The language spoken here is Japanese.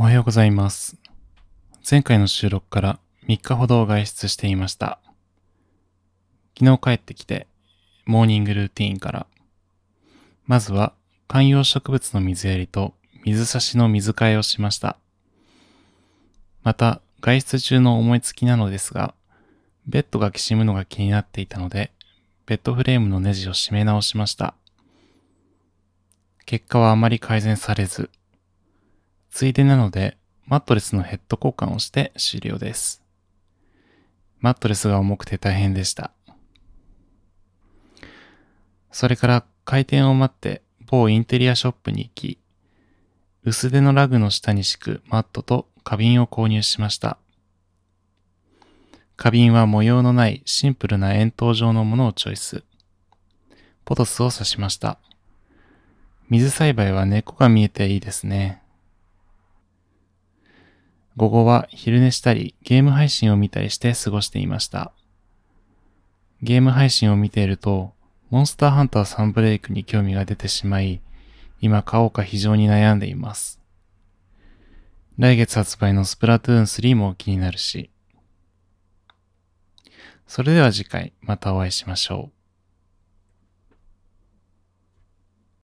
おはようございます。前回の収録から3日ほど外出していました。昨日帰ってきて、モーニングルーティーンから。まずは観葉植物の水やりと水差しの水替えをしました。また、外出中の思いつきなのですが、ベッドがきしむのが気になっていたので、ベッドフレームのネジを締め直しました。結果はあまり改善されず、ついでなので、マットレスのヘッド交換をして終了です。マットレスが重くて大変でした。それから開店を待って某インテリアショップに行き、薄手のラグの下に敷くマットと花瓶を購入しました。花瓶は模様のないシンプルな円筒状のものをチョイス。ポトスを刺しました。水栽培は根っこが見えていいですね。午後は昼寝したりゲーム配信を見たりして過ごしていました。ゲーム配信を見ていると、モンスターハンターサンブレイクに興味が出てしまい、今買おうか非常に悩んでいます。来月発売のスプラトゥーン3も気になるし。それでは次回またお会いしましょう。